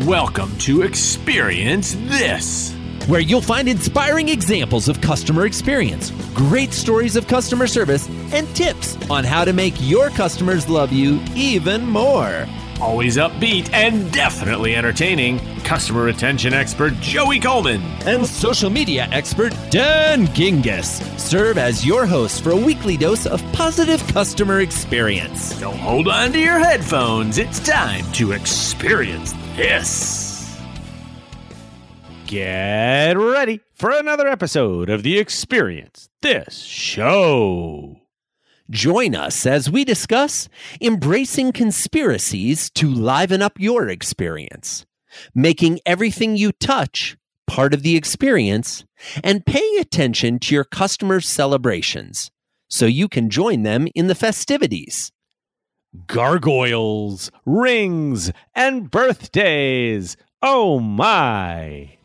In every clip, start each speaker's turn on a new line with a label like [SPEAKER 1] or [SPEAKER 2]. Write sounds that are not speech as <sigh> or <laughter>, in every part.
[SPEAKER 1] Welcome to Experience This,
[SPEAKER 2] where you'll find inspiring examples of customer experience, great stories of customer service, and tips on how to make your customers love you even more.
[SPEAKER 1] Always upbeat and definitely entertaining, customer retention expert Joey Coleman
[SPEAKER 2] and social media expert Dan Gingiss serve as your hosts for a weekly dose of positive customer experience.
[SPEAKER 1] So hold on to your headphones. It's time to experience this.
[SPEAKER 3] Get ready for another episode of the Experience This Show.
[SPEAKER 2] Join us as we discuss embracing conspiracies to liven up your experience, making everything you touch part of the experience, and paying attention to your customers' celebrations so you can join them in the festivities.
[SPEAKER 3] Gargoyles, rings, and birthdays. Oh my!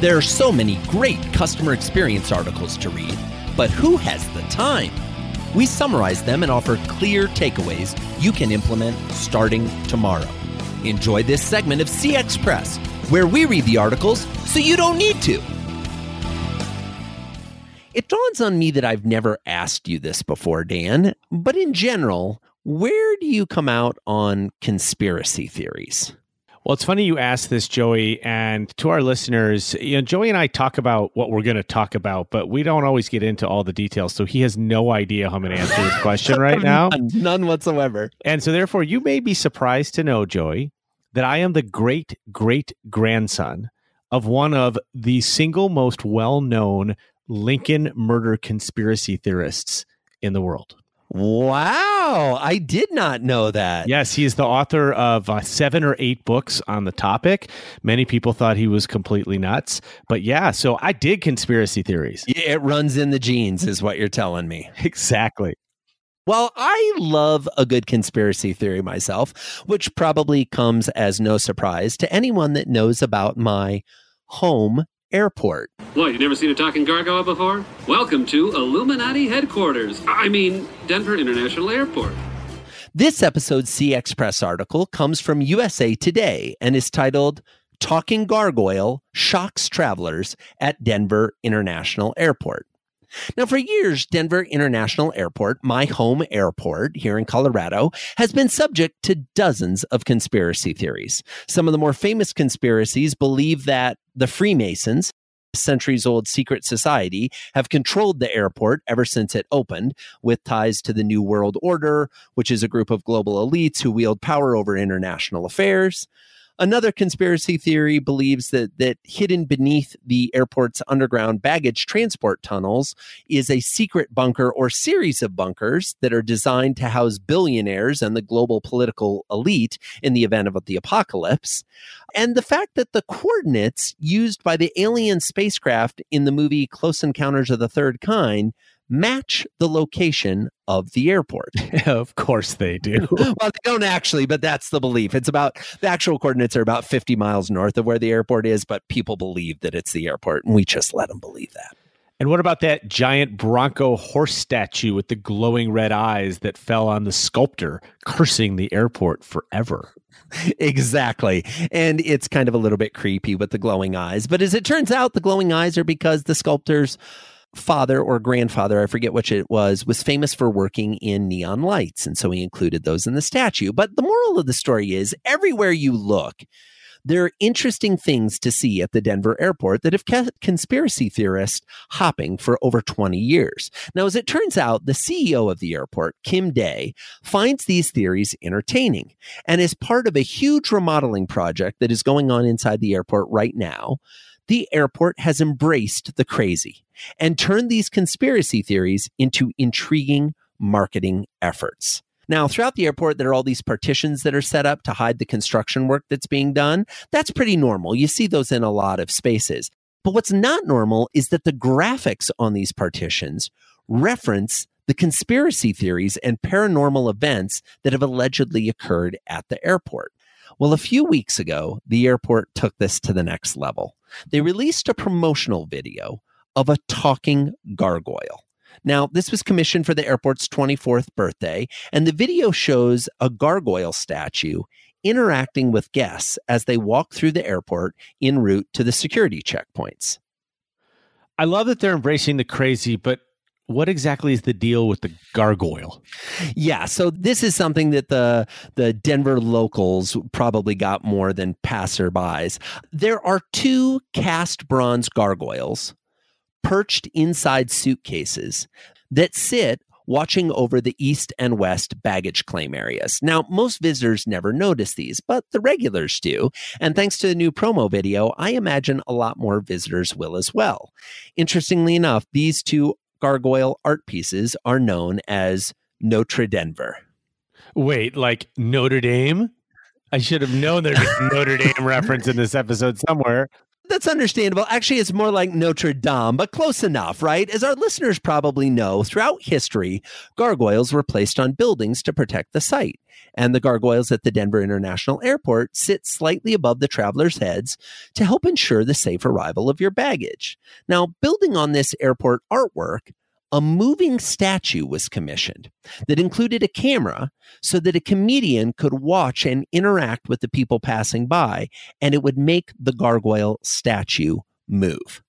[SPEAKER 2] There are so many great customer experience articles to read but who has the time? We summarize them and offer clear takeaways you can implement starting tomorrow. Enjoy this segment of CX Press, where we read the articles so you don't need to. It dawns on me that I've never asked you this before, Dan, but in general, where do you come out on conspiracy theories?
[SPEAKER 3] Well, it's funny you asked this, Joey, and to our listeners, you know, Joey and I talk about what we're going to talk about, but we don't always get into all the details. So he has no idea how I'm going to answer this question right <laughs> now.
[SPEAKER 2] None, none whatsoever.
[SPEAKER 3] And so, therefore, you may be surprised to know, Joey, that I am the great great grandson of one of the single most well known Lincoln murder conspiracy theorists in the world.
[SPEAKER 2] Wow, I did not know that.
[SPEAKER 3] Yes, he is the author of uh, seven or eight books on the topic. Many people thought he was completely nuts, but yeah, so I dig conspiracy theories.
[SPEAKER 2] It runs in the genes, is what you're telling me. <laughs>
[SPEAKER 3] Exactly.
[SPEAKER 2] Well, I love a good conspiracy theory myself, which probably comes as no surprise to anyone that knows about my home Airport.
[SPEAKER 4] What, you've never seen a talking gargoyle before? Welcome to Illuminati headquarters. I mean, Denver International Airport.
[SPEAKER 2] This episode's CX Press article comes from USA Today and is titled Talking Gargoyle Shocks Travelers at Denver International Airport. Now, for years, Denver International Airport, my home airport here in Colorado, has been subject to dozens of conspiracy theories. Some of the more famous conspiracies believe that the Freemasons, centuries old secret society have controlled the airport ever since it opened, with ties to the New World Order, which is a group of global elites who wield power over international affairs. Another conspiracy theory believes that that hidden beneath the airport's underground baggage transport tunnels is a secret bunker or series of bunkers that are designed to house billionaires and the global political elite in the event of the apocalypse. And the fact that the coordinates used by the alien spacecraft in the movie Close Encounters of the Third Kind match the location of the airport. <laughs> <laughs>
[SPEAKER 3] of course they do. <laughs>
[SPEAKER 2] well, they don't actually, but that's the belief. It's about the actual coordinates are about 50 miles north of where the airport is, but people believe that it's the airport, and we just let them believe that.
[SPEAKER 3] And what about that giant Bronco horse statue with the glowing red eyes that fell on the sculptor, cursing the airport forever?
[SPEAKER 2] exactly. And it's kind of a little bit creepy with the glowing eyes. But as it turns out, the glowing eyes are because the sculptor's father or grandfather, I forget which it was, was famous for working in neon lights. And so he included those in the statue. But the moral of the story is everywhere you look, there are interesting things to see at the Denver airport that have kept conspiracy theorists hopping for over 20 years. Now, as it turns out, the CEO of the airport, Kim Day, finds these theories entertaining and is part of a huge remodeling project that is going on inside the airport right now the airport has embraced the crazy and turned these conspiracy theories into intriguing marketing efforts. Now, throughout the airport, there are all these partitions that are set up to hide the construction work that's being done. That's pretty normal. You see those in a lot of spaces. But what's not normal is that the graphics on these partitions reference the conspiracy theories and paranormal events that have allegedly occurred at the airport. Well, a few weeks ago, the airport took this to the next level. They released a promotional video of a talking gargoyle. Now, this was commissioned for the airport's 24th birthday, and the video shows a gargoyle statue interacting with guests as they walk through the airport en route to the security checkpoints.
[SPEAKER 3] I love that they're embracing the crazy, but what exactly is the deal with the gargoyle?
[SPEAKER 2] Yeah, so this is something that the the Denver locals probably got more than passerbys. There are two cast bronze gargoyles perched inside suitcases that sit watching over the east and west baggage claim areas. Now, most visitors never notice these, but the regulars do. And thanks to the new promo video, I imagine a lot more visitors will as well. Interestingly enough, these two gargoyle art pieces are known as Notre Denver.
[SPEAKER 3] Wait, like Notre Dame? I should have known there'd be a Notre Dame <laughs> reference in this episode somewhere.
[SPEAKER 2] That's understandable. Actually, it's more like Notre Dame, but close enough, right? As our listeners probably know, throughout history, gargoyles were placed on buildings to protect the site. And the gargoyles at the Denver International Airport sit slightly above the travelers' heads to help ensure the safe arrival of your baggage. Now, building on this airport artwork, a moving statue was commissioned that included a camera so that a comedian could watch and interact with the people passing by, and it would make the gargoyle statue move.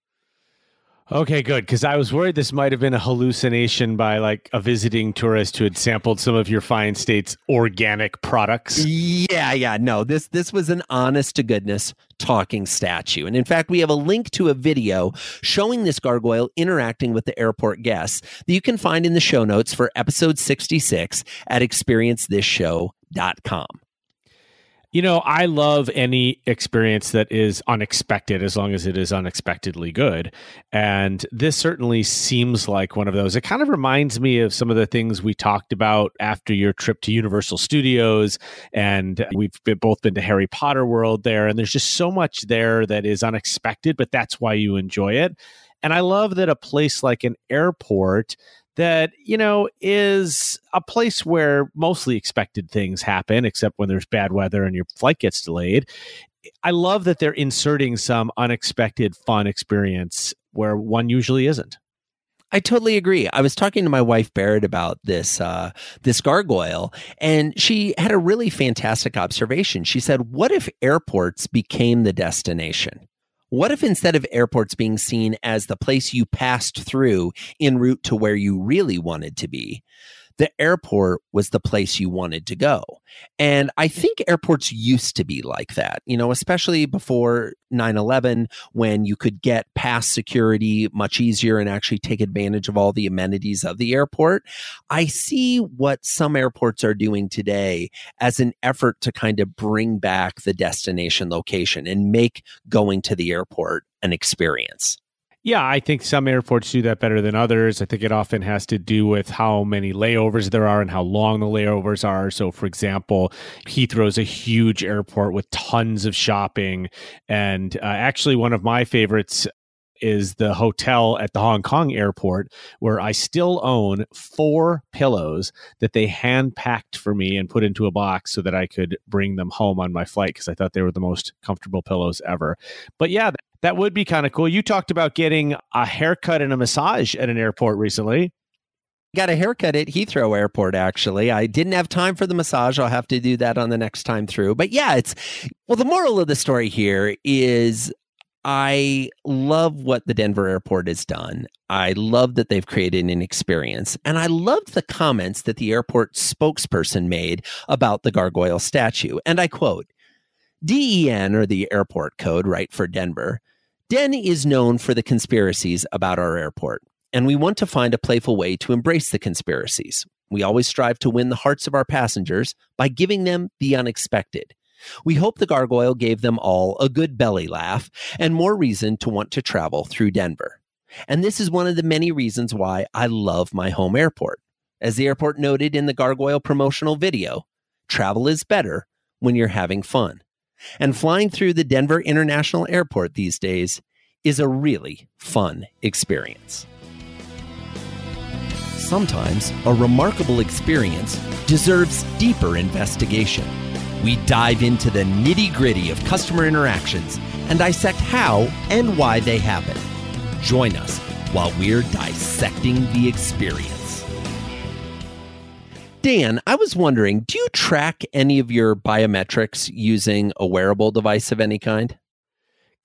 [SPEAKER 3] Okay, good. Because I was worried this might have been a hallucination by like a visiting tourist who had sampled some of your fine state's organic products.
[SPEAKER 2] Yeah, yeah. No, this this was an honest to goodness talking statue. And in fact, we have a link to a video showing this gargoyle interacting with the airport guests that you can find in the show notes for episode 66 at experiencethisshow.com.
[SPEAKER 3] You know, I love any experience that is unexpected as long as it is unexpectedly good. And this certainly seems like one of those. It kind of reminds me of some of the things we talked about after your trip to Universal Studios. And we've been, both been to Harry Potter World there. And there's just so much there that is unexpected, but that's why you enjoy it. And I love that a place like an airport that you know is a place where mostly expected things happen except when there's bad weather and your flight gets delayed i love that they're inserting some unexpected fun experience where one usually isn't
[SPEAKER 2] I totally agree. I was talking to my wife Barrett about this uh, this gargoyle, and she had a really fantastic observation. She said, "What if airports became the destination?" What if instead of airports being seen as the place you passed through en route to where you really wanted to be, the airport was the place you wanted to go. And I think airports used to be like that, you know, especially before 9 11, when you could get past security much easier and actually take advantage of all the amenities of the airport. I see what some airports are doing today as an effort to kind of bring back the destination location and make going to the airport an experience.
[SPEAKER 3] Yeah, I think some airports do that better than others. I think it often has to do with how many layovers there are and how long the layovers are. So, for example, Heathrow is a huge airport with tons of shopping. And uh, actually, one of my favorites is the hotel at the Hong Kong airport where I still own four pillows that they hand packed for me and put into a box so that I could bring them home on my flight because I thought they were the most comfortable pillows ever. But yeah, that would be kind of cool. You talked about getting a haircut and a massage at an airport recently.
[SPEAKER 2] Got a haircut at Heathrow Airport, actually. I didn't have time for the massage. I'll have to do that on the next time through. But yeah, it's well, the moral of the story here is I love what the Denver airport has done. I love that they've created an experience. And I loved the comments that the airport spokesperson made about the gargoyle statue. And I quote DEN, or the airport code, right, for Denver, Den is known for the conspiracies about our airport, and we want to find a playful way to embrace the conspiracies. We always strive to win the hearts of our passengers by giving them the unexpected. We hope the gargoyle gave them all a good belly laugh and more reason to want to travel through Denver. And this is one of the many reasons why I love my home airport. As the airport noted in the gargoyle promotional video, travel is better when you're having fun. And flying through the Denver International Airport these days is a really fun experience. Sometimes a remarkable experience deserves deeper investigation. We dive into the nitty gritty of customer interactions and dissect how and why they happen. Join us while we're dissecting the experience. Dan, I was wondering, do you track any of your biometrics using a wearable device of any kind?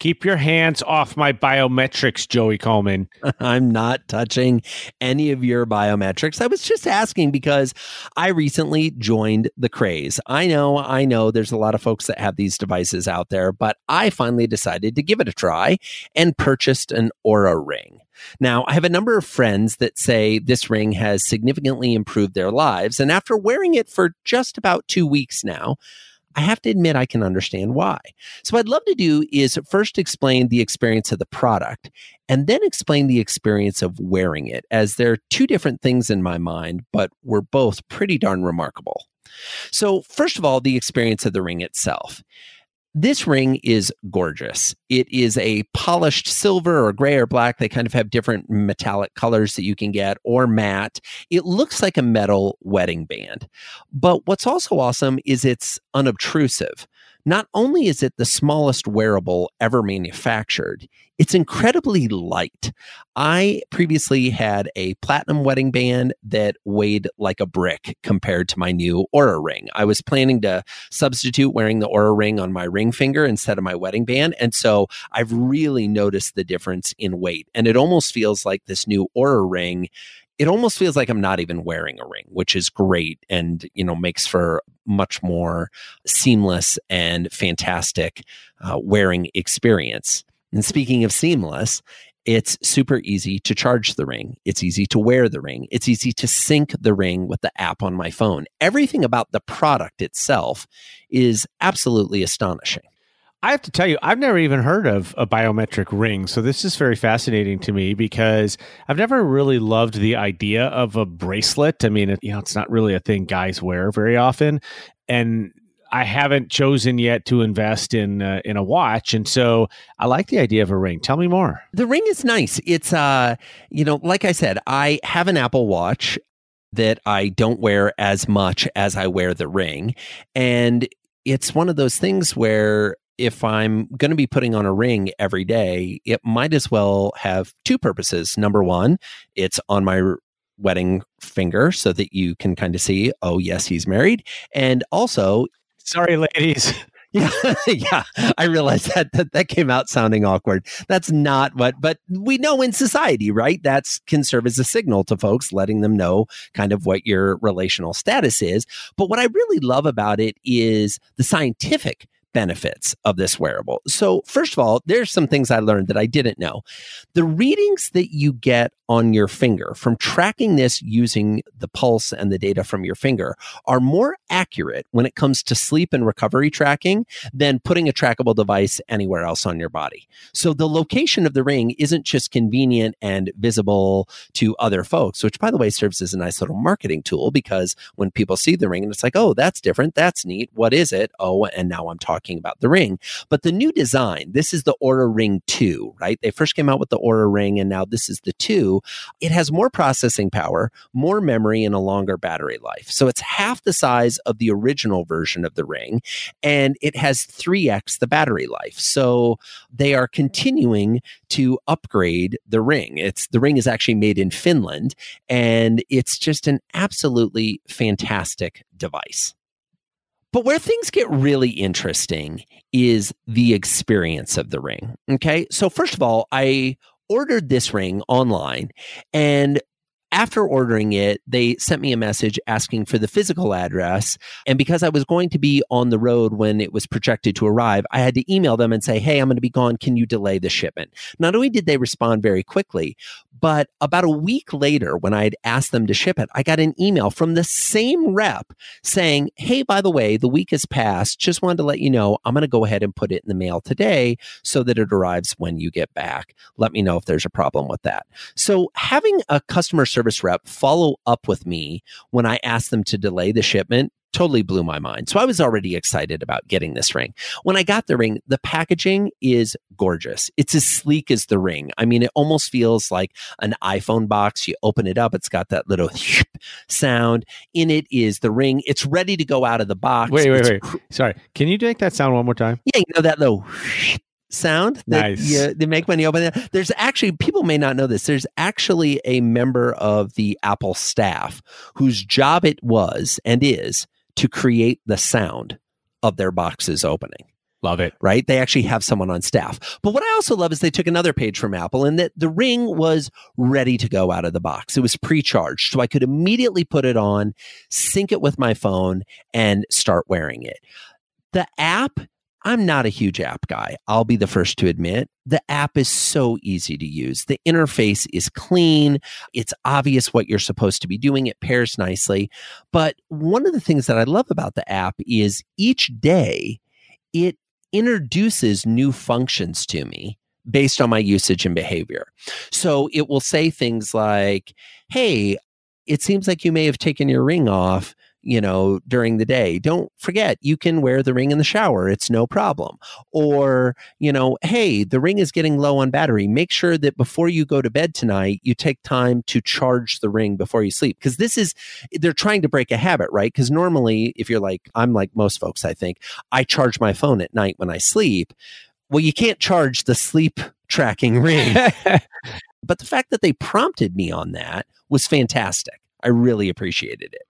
[SPEAKER 3] Keep your hands off my biometrics, Joey Coleman. <laughs>
[SPEAKER 2] I'm not touching any of your biometrics. I was just asking because I recently joined the craze. I know, I know there's a lot of folks that have these devices out there, but I finally decided to give it a try and purchased an Oura ring. Now, I have a number of friends that say this ring has significantly improved their lives. And after wearing it for just about two weeks now, I have to admit I can understand why. So, what I'd love to do is first explain the experience of the product and then explain the experience of wearing it, as they're two different things in my mind, but we're both pretty darn remarkable. So, first of all, the experience of the ring itself. This ring is gorgeous. It is a polished silver or gray or black. They kind of have different metallic colors that you can get or matte. It looks like a metal wedding band. But what's also awesome is it's unobtrusive. Not only is it the smallest wearable ever manufactured, it's incredibly light. I previously had a platinum wedding band that weighed like a brick compared to my new Oura ring. I was planning to substitute wearing the Oura ring on my ring finger instead of my wedding band. And so I've really noticed the difference in weight. And it almost feels like this new Oura ring it almost feels like I'm not even wearing a ring, which is great and you know makes for much more seamless and fantastic uh, wearing experience. And speaking of seamless, it's super easy to charge the ring. It's easy to wear the ring. It's easy to sync the ring with the app on my phone. Everything about the product itself is absolutely astonishing.
[SPEAKER 3] I have to tell you, I've never even heard of a biometric ring. So this is very fascinating to me because I've never really loved the idea of a bracelet. I mean, it, you know, it's not really a thing guys wear very often. And I haven't chosen yet to invest in uh, in a watch, and so I like the idea of a ring. Tell me more.
[SPEAKER 2] The ring is nice. It's uh, you know, like I said, I have an Apple Watch that I don't wear as much as I wear the ring, and it's one of those things where if I'm going to be putting on a ring every day, it might as well have two purposes. Number one, it's on my wedding finger so that you can kind of see, oh, yes, he's married. And also,
[SPEAKER 3] sorry, ladies. <laughs> <laughs>
[SPEAKER 2] Yeah, yeah. I realize that, that that came out sounding awkward. That's not what, but we know in society, right? That's can serve as a signal to folks, letting them know kind of what your relational status is. But what I really love about it is the scientific benefits of this wearable. So, first of all, there's some things I learned that I didn't know. The readings that you get on your finger from tracking this using the pulse and the data from your finger are more accurate when it comes to sleep and recovery tracking than putting a trackable device anywhere else on your body. So, the location of the ring isn't just convenient and visible to other folks, which, by the way, serves as a nice little marketing tool because when people see the ring and it's like, oh, that's different, that's neat, what is it? Oh, and now I'm talking talking about the ring. But the new design, this is the Oura Ring 2, right? They first came out with the Oura Ring and now this is the 2. It has more processing power, more memory, and a longer battery life. So it's half the size of the original version of the ring and it has 3x the battery life. So they are continuing to upgrade the ring. It's the ring is actually made in Finland and it's just an absolutely fantastic device. But where things get really interesting is the experience of the ring. Okay. So, first of all, I ordered this ring online and after ordering it, they sent me a message asking for the physical address. And because I was going to be on the road when it was projected to arrive, I had to email them and say, Hey, I'm going to be gone. Can you delay the shipment? Not only did they respond very quickly, but about a week later, when I had asked them to ship it, I got an email from the same rep saying, Hey, by the way, the week has passed. Just wanted to let you know I'm going to go ahead and put it in the mail today so that it arrives when you get back. Let me know if there's a problem with that. So having a customer service rep follow up with me when I asked them to delay the shipment totally blew my mind. So I was already excited about getting this ring. When I got the ring, the packaging is gorgeous. It's as sleek as the ring. I mean, it almost feels like an iPhone box. You open it up, it's got that little <laughs> sound. In it is the ring. It's ready to go out of the box.
[SPEAKER 3] Wait, wait,
[SPEAKER 2] it's
[SPEAKER 3] wait. Sorry. Can you make that sound one more time?
[SPEAKER 2] Yeah, you know that little sound that
[SPEAKER 3] Nice.
[SPEAKER 2] you, they make when you open it. There's actually people may not know this. There's actually a member of the Apple staff whose job it was and is to create the sound of their boxes opening
[SPEAKER 3] Love it.
[SPEAKER 2] right? They actually have someone on staff. But what I also love is they took another page from Apple and that the ring was ready to go out of the box. It was pre-charged. So I could immediately put it on, sync it with my phone and start wearing it. The app, I'm not a huge app guy. I'll be the first to admit. The app is so easy to use. The interface is clean. It's obvious what you're supposed to be doing. It pairs nicely. But one of the things that I love about the app is each day it introduces new functions to me based on my usage and behavior. So it will say things like, hey, it seems like you may have taken your ring off, you know, during the day. Don't forget, you can wear the ring in the shower. It's no problem. Or, you know, hey, the ring is getting low on battery. Make sure that before you go to bed tonight, you take time to charge the ring before you sleep. Because this is, they're trying to break a habit, right? Because normally, if you're like, I'm like most folks, I think, I charge my phone at night when I sleep. Well, you can't charge the sleep tracking ring. <laughs> but the fact that they prompted me on that was fantastic. I really appreciated it.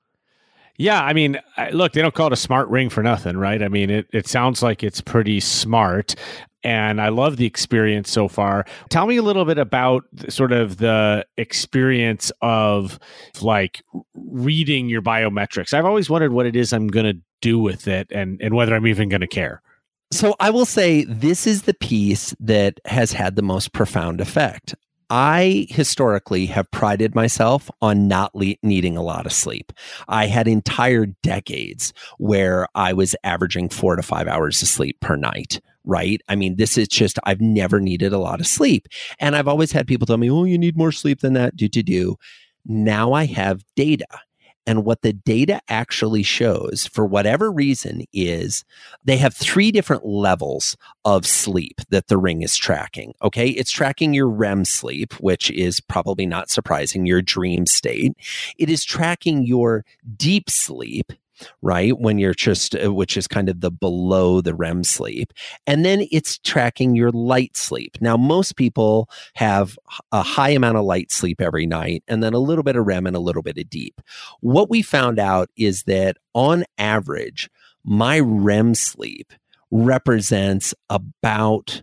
[SPEAKER 3] Yeah, I mean, look, they don't call it a smart ring for nothing, right? I mean, it, it sounds like it's pretty smart. And I love the experience so far. Tell me a little bit about sort of the experience of like reading your biometrics. I've always wondered what it is I'm going to do with it and, and whether I'm even going to care.
[SPEAKER 2] So I will say this is the piece that has had the most profound effect. I historically have prided myself on not le- needing a lot of sleep. I had entire decades where I was averaging four to five hours of sleep per night. Right. I mean, this is just, I've never needed a lot of sleep. And I've always had people tell me, oh, you need more sleep than that. Do, do, do. Now I have data. And what the data actually shows, for whatever reason, is they have three different levels of sleep that the ring is tracking. Okay. It's tracking your REM sleep, which is probably not surprising, your dream state. It is tracking your deep sleep. Right when you're just, uh, which is kind of the below the REM sleep. And then it's tracking your light sleep. Now, most people have a high amount of light sleep every night and then a little bit of REM and a little bit of deep. What we found out is that on average, my REM sleep represents about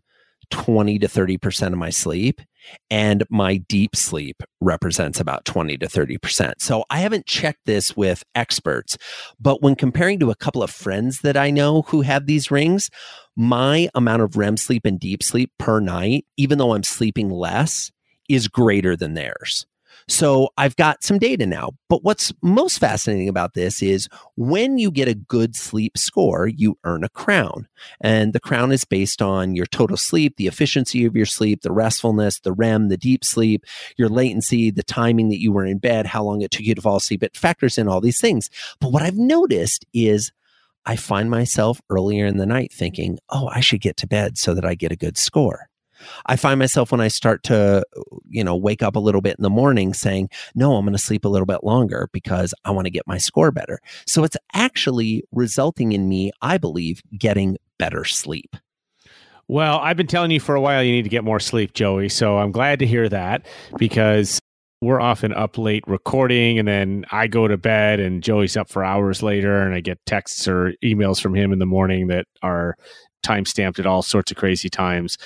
[SPEAKER 2] 20 to 30% of my sleep and my deep sleep represents about 20 to 30%. So I haven't checked this with experts, but when comparing to a couple of friends that I know who have these rings, my amount of REM sleep and deep sleep per night, even though I'm sleeping less, is greater than theirs. So I've got some data now. But what's most fascinating about this is when you get a good sleep score, you earn a crown. And the crown is based on your total sleep, the efficiency of your sleep, the restfulness, the REM, the deep sleep, your latency, the timing that you were in bed, how long it took you to fall asleep. It factors in all these things. But what I've noticed is I find myself earlier in the night thinking, oh, I should get to bed so that I get a good score. I find myself when I start to, you know, wake up a little bit in the morning saying, no, I'm going to sleep a little bit longer because I want to get my score better. So it's actually resulting in me, I believe, getting better sleep.
[SPEAKER 3] Well, I've been telling you for a while you need to get more sleep, Joey. So I'm glad to hear that because we're often up late recording and then I go to bed and Joey's up for hours later and I get texts or emails from him in the morning that are time stamped at all sorts of crazy times.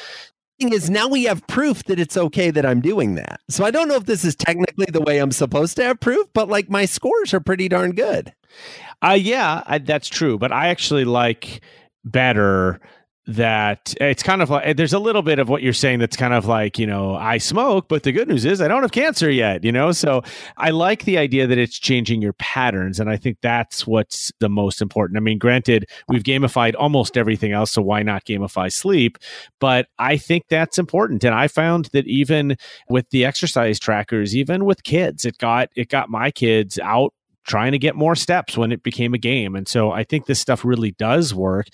[SPEAKER 2] Thing is, now we have proof that it's okay that I'm doing that. So I don't know if this is technically the way I'm supposed to have proof, but like my scores are pretty darn good.
[SPEAKER 3] Uh yeah, I, that's true, but I actually like better that it's kind of like eh, there's a little bit of what you're saying that's kind of like you know I smoke but the good news is I don't have cancer yet you know? So I like the idea that it's changing your patterns and I think that's what's the most important. I mean granted we've gamified almost everything else so why not gamify sleep? But I think that's important and I found that even with the exercise trackers even with kids it got it got my kids out trying to get more steps when it became a game. And so I think this stuff really does work.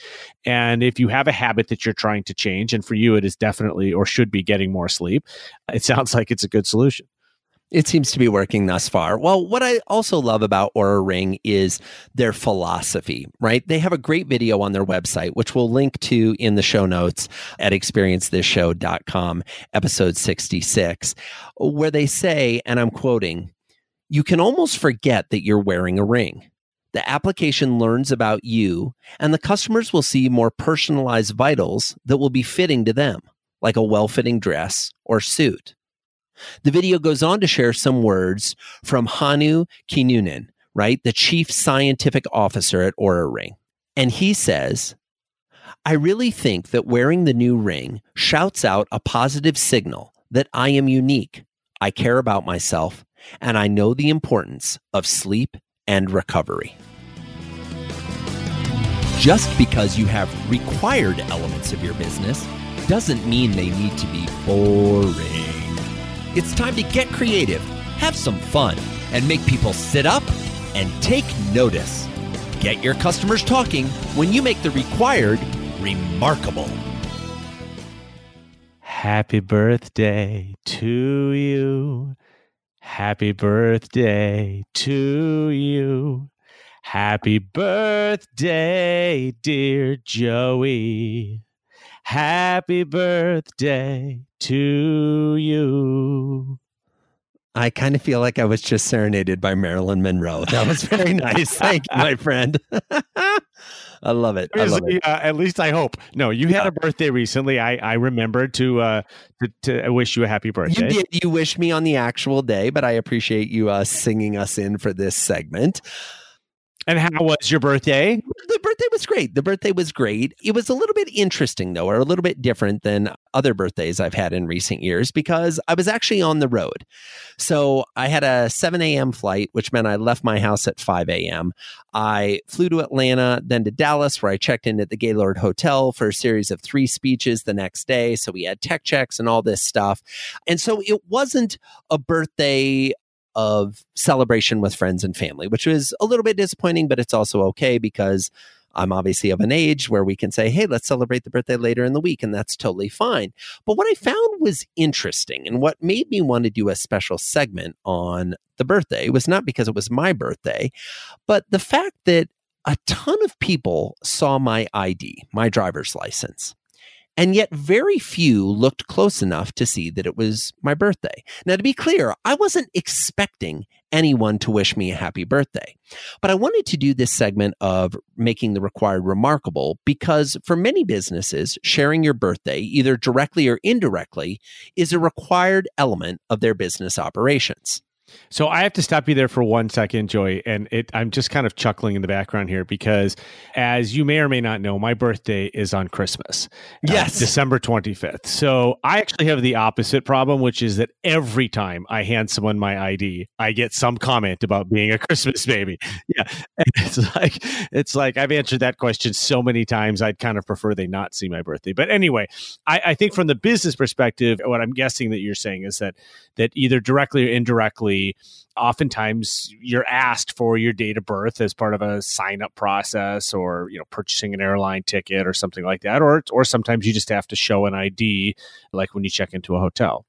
[SPEAKER 3] And if you have a habit that you're trying to change, and for you, it is definitely or should be getting more sleep, it sounds like it's a good solution.
[SPEAKER 2] It seems to be working thus far. Well, what I also love about Oura Ring is their philosophy, right? They have a great video on their website, which we'll link to in the show notes at experiencethisshow.com, episode 66, where they say, and I'm quoting, you can almost forget that you're wearing a ring. The application learns about you, and the customers will see more personalized vitals that will be fitting to them, like a well fitting dress or suit. The video goes on to share some words from Hannu Kinnunen, right? The chief scientific officer at Oura Ring. And he says, I really think that wearing the new ring shouts out a positive signal that I am unique, I care about myself, and I know the importance of sleep and recovery. Just because you have required elements of your business doesn't mean they need to be boring. It's time to get creative, have some fun, and make people sit up and take notice. Get your customers talking when you make the required remarkable.
[SPEAKER 3] Happy birthday to you. Happy birthday to you. Happy birthday, dear Joey. Happy birthday to you.
[SPEAKER 2] I kind of feel like I was just serenaded by Marilyn Monroe. That was very <laughs> nice. Thank you, my friend. <laughs> I love it. I love it.
[SPEAKER 3] Uh, at least I hope. No, you had a birthday recently. I I remembered to uh to, to wish you a happy birthday.
[SPEAKER 2] You did. You wished me on the actual day, but I appreciate you uh, singing us in for this segment.
[SPEAKER 3] And how was your birthday?
[SPEAKER 2] The birthday was great. The birthday was great. It was a little bit interesting, though, or a little bit different than other birthdays I've had in recent years because I was actually on the road. So I had a 7 a.m. flight, which meant I left my house at 5 a.m. I flew to Atlanta, then to Dallas, where I checked in at the Gaylord Hotel for a series of three speeches the next day. So we had tech checks and all this stuff. And so it wasn't a birthday of celebration with friends and family, which was a little bit disappointing, but it's also okay because I'm obviously of an age where we can say, hey, let's celebrate the birthday later in the week, and that's totally fine. But what I found was interesting and what made me want to do a special segment on the birthday was not because it was my birthday, but the fact that a ton of people saw my ID, my driver's license. And yet, very few looked close enough to see that it was my birthday. Now, to be clear, I wasn't expecting anyone to wish me a happy birthday. But I wanted to do this segment of making the required remarkable because for many businesses, sharing your birthday, either directly or indirectly, is a required element of their business operations.
[SPEAKER 3] So I have to stop you there for one second, Joy, and it, I'm just kind of chuckling in the background here because, as you may or may not know, my birthday is on Christmas.
[SPEAKER 2] Uh, yes,
[SPEAKER 3] uh, December 25th. So I actually have the opposite problem, which is that every time I hand someone my ID, I get some comment about being a <laughs> Christmas baby. Yeah, and it's like it's like I've answered that question so many times. I'd kind of prefer they not see my birthday. But anyway, I, I think from the business perspective, what I'm guessing that you're saying is that that either directly or indirectly oftentimes you're asked for your date of birth as part of a sign up process or you know purchasing an airline ticket or something like that or or sometimes you just have to show an ID like when you check into a hotel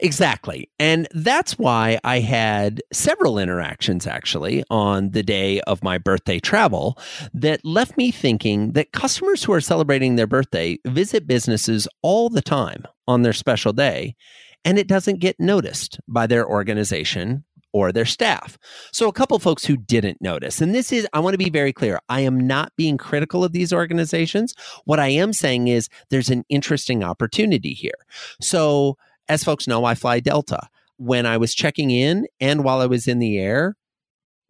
[SPEAKER 2] Exactly. And that's why I had several interactions actually on the day of my birthday travel that left me thinking that customers who are celebrating their birthday visit businesses all the time on their special day and it doesn't get noticed by their organization or their staff. So, a couple folks who didn't notice, and this is, I want to be very clear, I am not being critical of these organizations. What I am saying is there's an interesting opportunity here. So, as folks know, I fly Delta. When I was checking in and while I was in the air,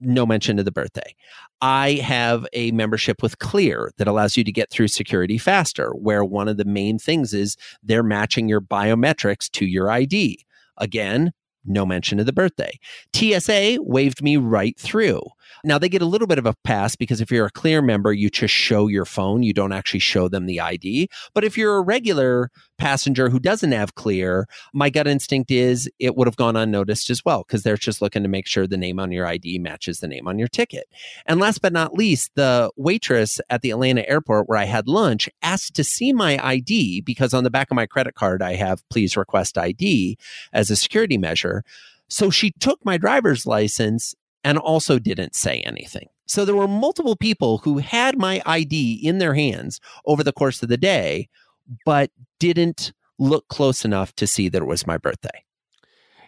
[SPEAKER 2] no mention of the birthday. I have a membership with Clear that allows you to get through security faster, where one of the main things is they're matching your biometrics to your ID. Again, no mention of the birthday. TSA waved me right through. Now they get a little bit of a pass because if you're a clear member, you just show your phone. You don't actually show them the ID. But if you're a regular passenger who doesn't have clear, my gut instinct is it would have gone unnoticed as well because they're just looking to make sure the name on your ID matches the name on your ticket. And last but not least, the waitress at the Atlanta airport where I had lunch asked to see my ID because on the back of my credit card, I have please request ID as a security measure. So she took my driver's license and also didn't say anything. So there were multiple people who had my ID in their hands over the course of the day, but didn't look close enough to see that it was my birthday.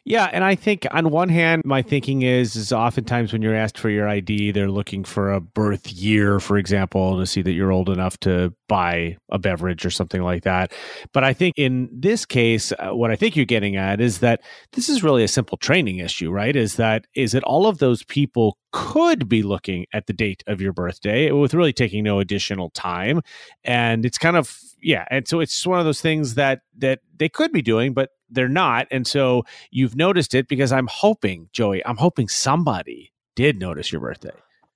[SPEAKER 3] Yeah, and I think on one hand, my thinking is is oftentimes when you're asked for your ID, they're looking for a birth year, for example, to see that you're old enough to buy a beverage or something like that. But I think in this case, uh, what I think you're getting at is that this is really a simple training issue, right? Is that is that all of those people could be looking at the date of your birthday with really taking no additional time, and it's kind of yeah, and so it's one of those things that that they could be doing, but they're not. And so you've noticed it because I'm hoping, Joey, I'm hoping somebody did notice your birthday.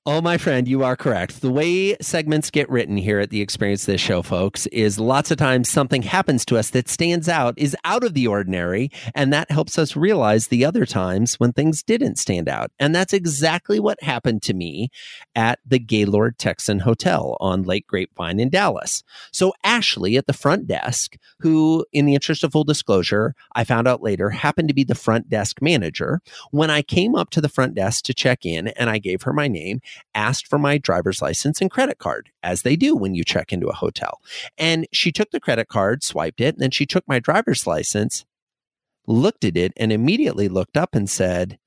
[SPEAKER 2] Oh, my friend, you are correct. The way segments get written here at the Experience This Show, folks, is lots of times something happens to us that stands out, is out of the ordinary, and that helps us realize the other times when things didn't stand out. And that's exactly what happened to me at the Gaylord Texan Hotel on Lake Grapevine in Dallas. So, Ashley at the front desk, who, in the interest of full disclosure, I found out later happened to be the front desk manager, when I came up to the front desk to check in and I gave her my name, asked for my driver's license and credit card, as they do when you check into a hotel. And she took the credit card, swiped it, and then she took my driver's license, looked at it, and immediately looked up and said,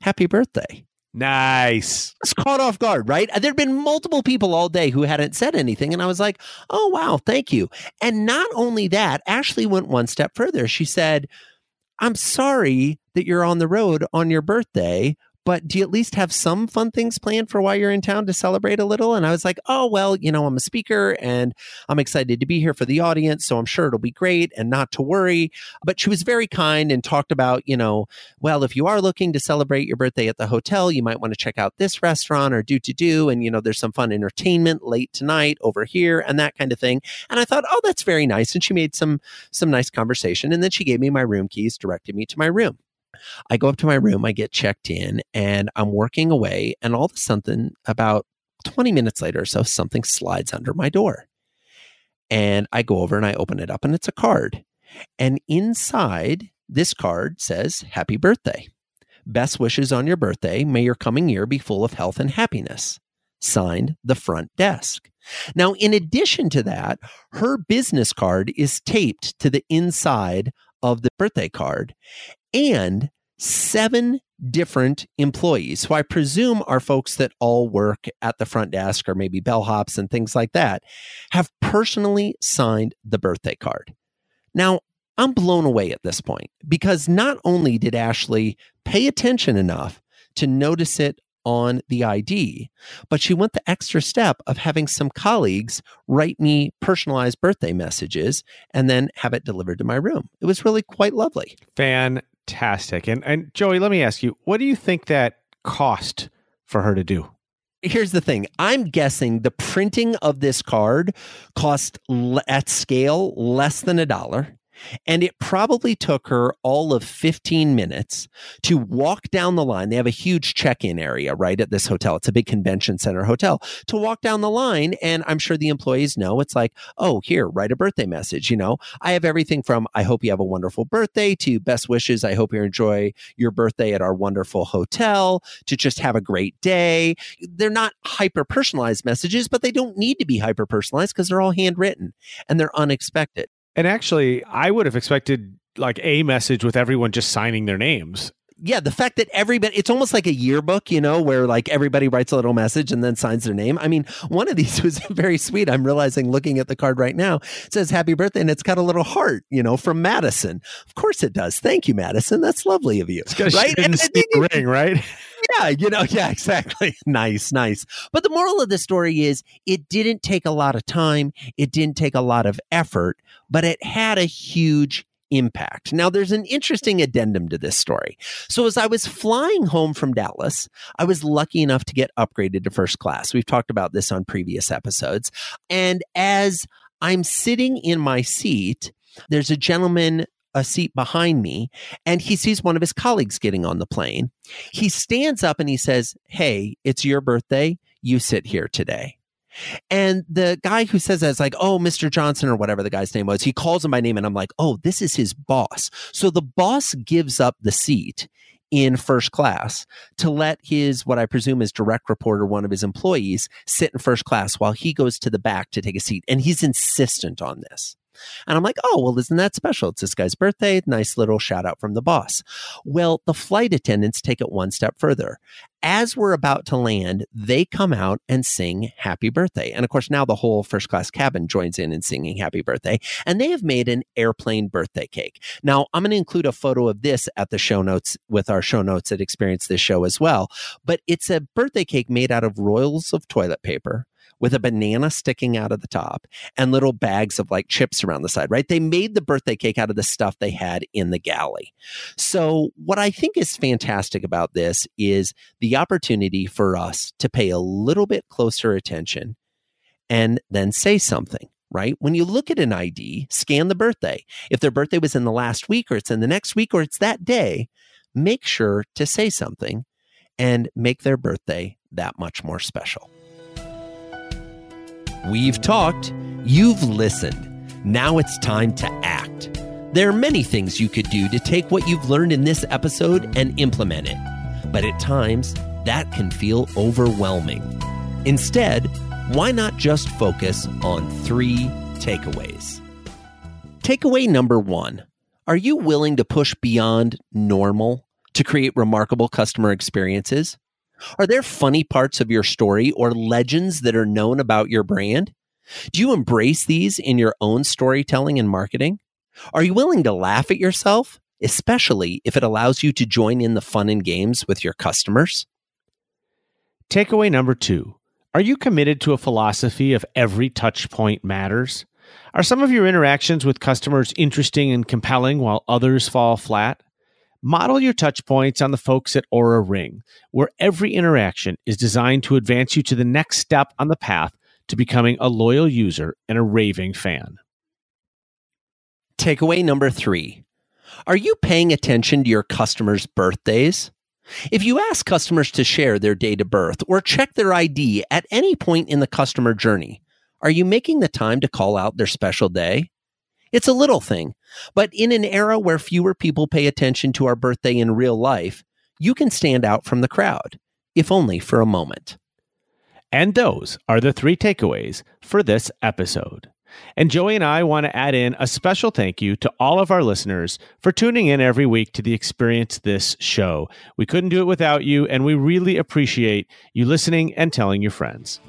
[SPEAKER 2] Happy birthday.
[SPEAKER 3] Nice.
[SPEAKER 2] It's caught off guard, right? Uh, there'd been multiple people all day who hadn't said anything. And I was like, oh, wow, thank you. And not only that, Ashley went one step further. She said, I'm sorry that you're on the road on your birthday, but do you at least have some fun things planned for while you're in town to celebrate a little? And I was like, oh, well, you know, I'm a speaker and I'm excited to be here for the audience. So I'm sure it'll be great and not to worry. But she was very kind and talked about, you know, well, if you are looking to celebrate your birthday at the hotel, you might want to check out this restaurant or do to do. And, you know, there's some fun entertainment late tonight over here and that kind of thing. And I thought, oh, that's very nice. And she made some, some nice conversation. And then she gave me my room keys, directed me to my room. I go up to my room, I get checked in, and I'm working away. And all of a sudden, about 20 minutes later or so, something slides under my door. And I go over and I open it up, and it's a card. And inside this card says, Happy birthday. Best wishes on your birthday. May your coming year be full of health and happiness. Signed, the front desk. Now, in addition to that, her business card is taped to the inside of the birthday card and seven different employees who I presume are folks that all work at the front desk or maybe bellhops and things like that have personally signed the birthday card. Now, I'm blown away at this point because not only did Ashley pay attention enough to notice it on the ID, but she went the extra step of having some colleagues write me personalized birthday messages and then have it delivered to my room. It was really quite lovely.
[SPEAKER 3] Fantastic. And and Joey, let me ask you, what do you think that cost for her to do?
[SPEAKER 2] Here's the thing. I'm guessing the printing of this card cost at scale less than a dollar. And it probably took her all of 15 minutes to walk down the line. They have a huge check in area right at this hotel. It's a big convention center hotel to walk down the line. And I'm sure the employees know it's like, oh, here, write a birthday message. You know, I have everything from I hope you have a wonderful birthday to best wishes. I hope you enjoy your birthday at our wonderful hotel to just have a great day. They're not hyper personalized messages, but they don't need to be hyper personalized because they're all handwritten and they're unexpected.
[SPEAKER 3] And actually, I would have expected like a message with everyone just signing their names.
[SPEAKER 2] Yeah, the fact that everybody, it's almost like a yearbook, you know, where like everybody writes a little message and then signs their name. I mean, one of these <laughs> was very sweet. I'm realizing looking at the card right now, it says happy birthday and it's got a little heart, you know, from Madison. Of course it does. Thank you, Madison. That's lovely of you.
[SPEAKER 3] right? And, and, ring, right? <laughs>
[SPEAKER 2] yeah, you know, <laughs> yeah, exactly. nice, nice. But the moral of the story is it didn't take a lot of time, it didn't take a lot of effort, but it had a huge impact. Now, there's an interesting addendum to this story. So, as I was flying home from Dallas, I was lucky enough to get upgraded to first class. We've talked about this on previous episodes. And as I'm sitting in my seat, there's a gentleman a seat behind me and he sees one of his colleagues getting on the plane. He stands up and he says, Hey, it's your birthday. You sit here today. And the guy who says that is like, oh, Mr. Johnson or whatever the guy's name was, he calls him by name and I'm like, oh, this is his boss. So the boss gives up the seat in first class to let his, what I presume is direct reporter, one of his employees, sit in first class while he goes to the back to take a seat. And he's insistent on this. And I'm like, oh, well, isn't that special? It's this guy's birthday. Nice little shout out from the boss. Well, the flight attendants take it one step further. As we're about to land, they come out and sing happy birthday. And of course, now the whole first class cabin joins in in singing happy birthday. And they have made an airplane birthday cake. Now, I'm going to include a photo of this at the show notes with our show notes that experience this show as well. But it's a birthday cake made out of royals of toilet paper with a banana sticking out of the top and little bags of like chips around the side, right? They made the birthday cake out of the stuff they had in the galley. So, what I think is fantastic about this is the opportunity for us to pay a little bit closer attention and then say something right? When you look at an ID, scan the birthday. If their birthday was in the last week or it's in the next week or it's that day, make sure to say something and make their birthday that much more special. We've talked, you've listened. Now it's time to act. There are many things you could do to take what you've learned in this episode and implement it, but at times that can feel overwhelming. Instead, why not just focus on three takeaways? Takeaway number one Are you willing to push beyond normal to create remarkable customer experiences? Are there funny parts of your story or legends that are known about your brand? Do you embrace these in your own storytelling and marketing? Are you willing to laugh at yourself, especially if it allows you to join in the fun and games with your customers?
[SPEAKER 3] Takeaway number two Are you committed to a philosophy of every touch point matters? Are some of your interactions with customers interesting and compelling while others fall flat? Model your touch points on the folks at Oura Ring, where every interaction is designed to advance you to the next step on the path to becoming a loyal user and a raving fan.
[SPEAKER 2] Takeaway number three Are you paying attention to your customers' birthdays? If you ask customers to share their date of birth or check their ID at any point in the customer journey, are you making the time to call out their special day? It's a little thing, but in an era where fewer people pay attention to our birthday in real life, you can stand out from the crowd, if only for a moment.
[SPEAKER 3] And those are the three takeaways for this episode. And Joey and I want to add in a special thank you to all of our listeners for tuning in every week to the Experience This show. We couldn't do it without you, and we really appreciate you listening and telling your friends.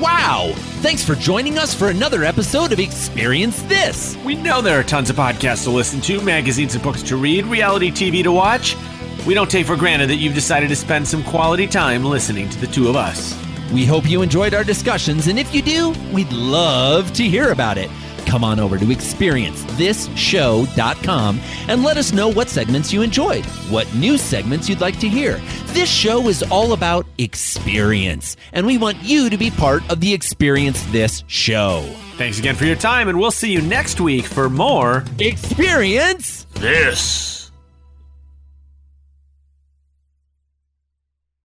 [SPEAKER 2] Wow! Thanks for joining us for another episode of Experience This.
[SPEAKER 1] We know there are tons of podcasts to listen to, magazines and books to read, reality TV to watch. We don't take for granted that you've decided to spend some quality time listening to the two of us.
[SPEAKER 2] We hope you enjoyed our discussions, and if you do, we'd love to hear about it. Come on over to experiencethisshow.com and let us know what segments you enjoyed, what new segments you'd like to hear. This show is all about experience, and we want you to be part of the Experience This show.
[SPEAKER 1] Thanks again for your time, and we'll see you next week for more
[SPEAKER 2] Experience
[SPEAKER 1] This.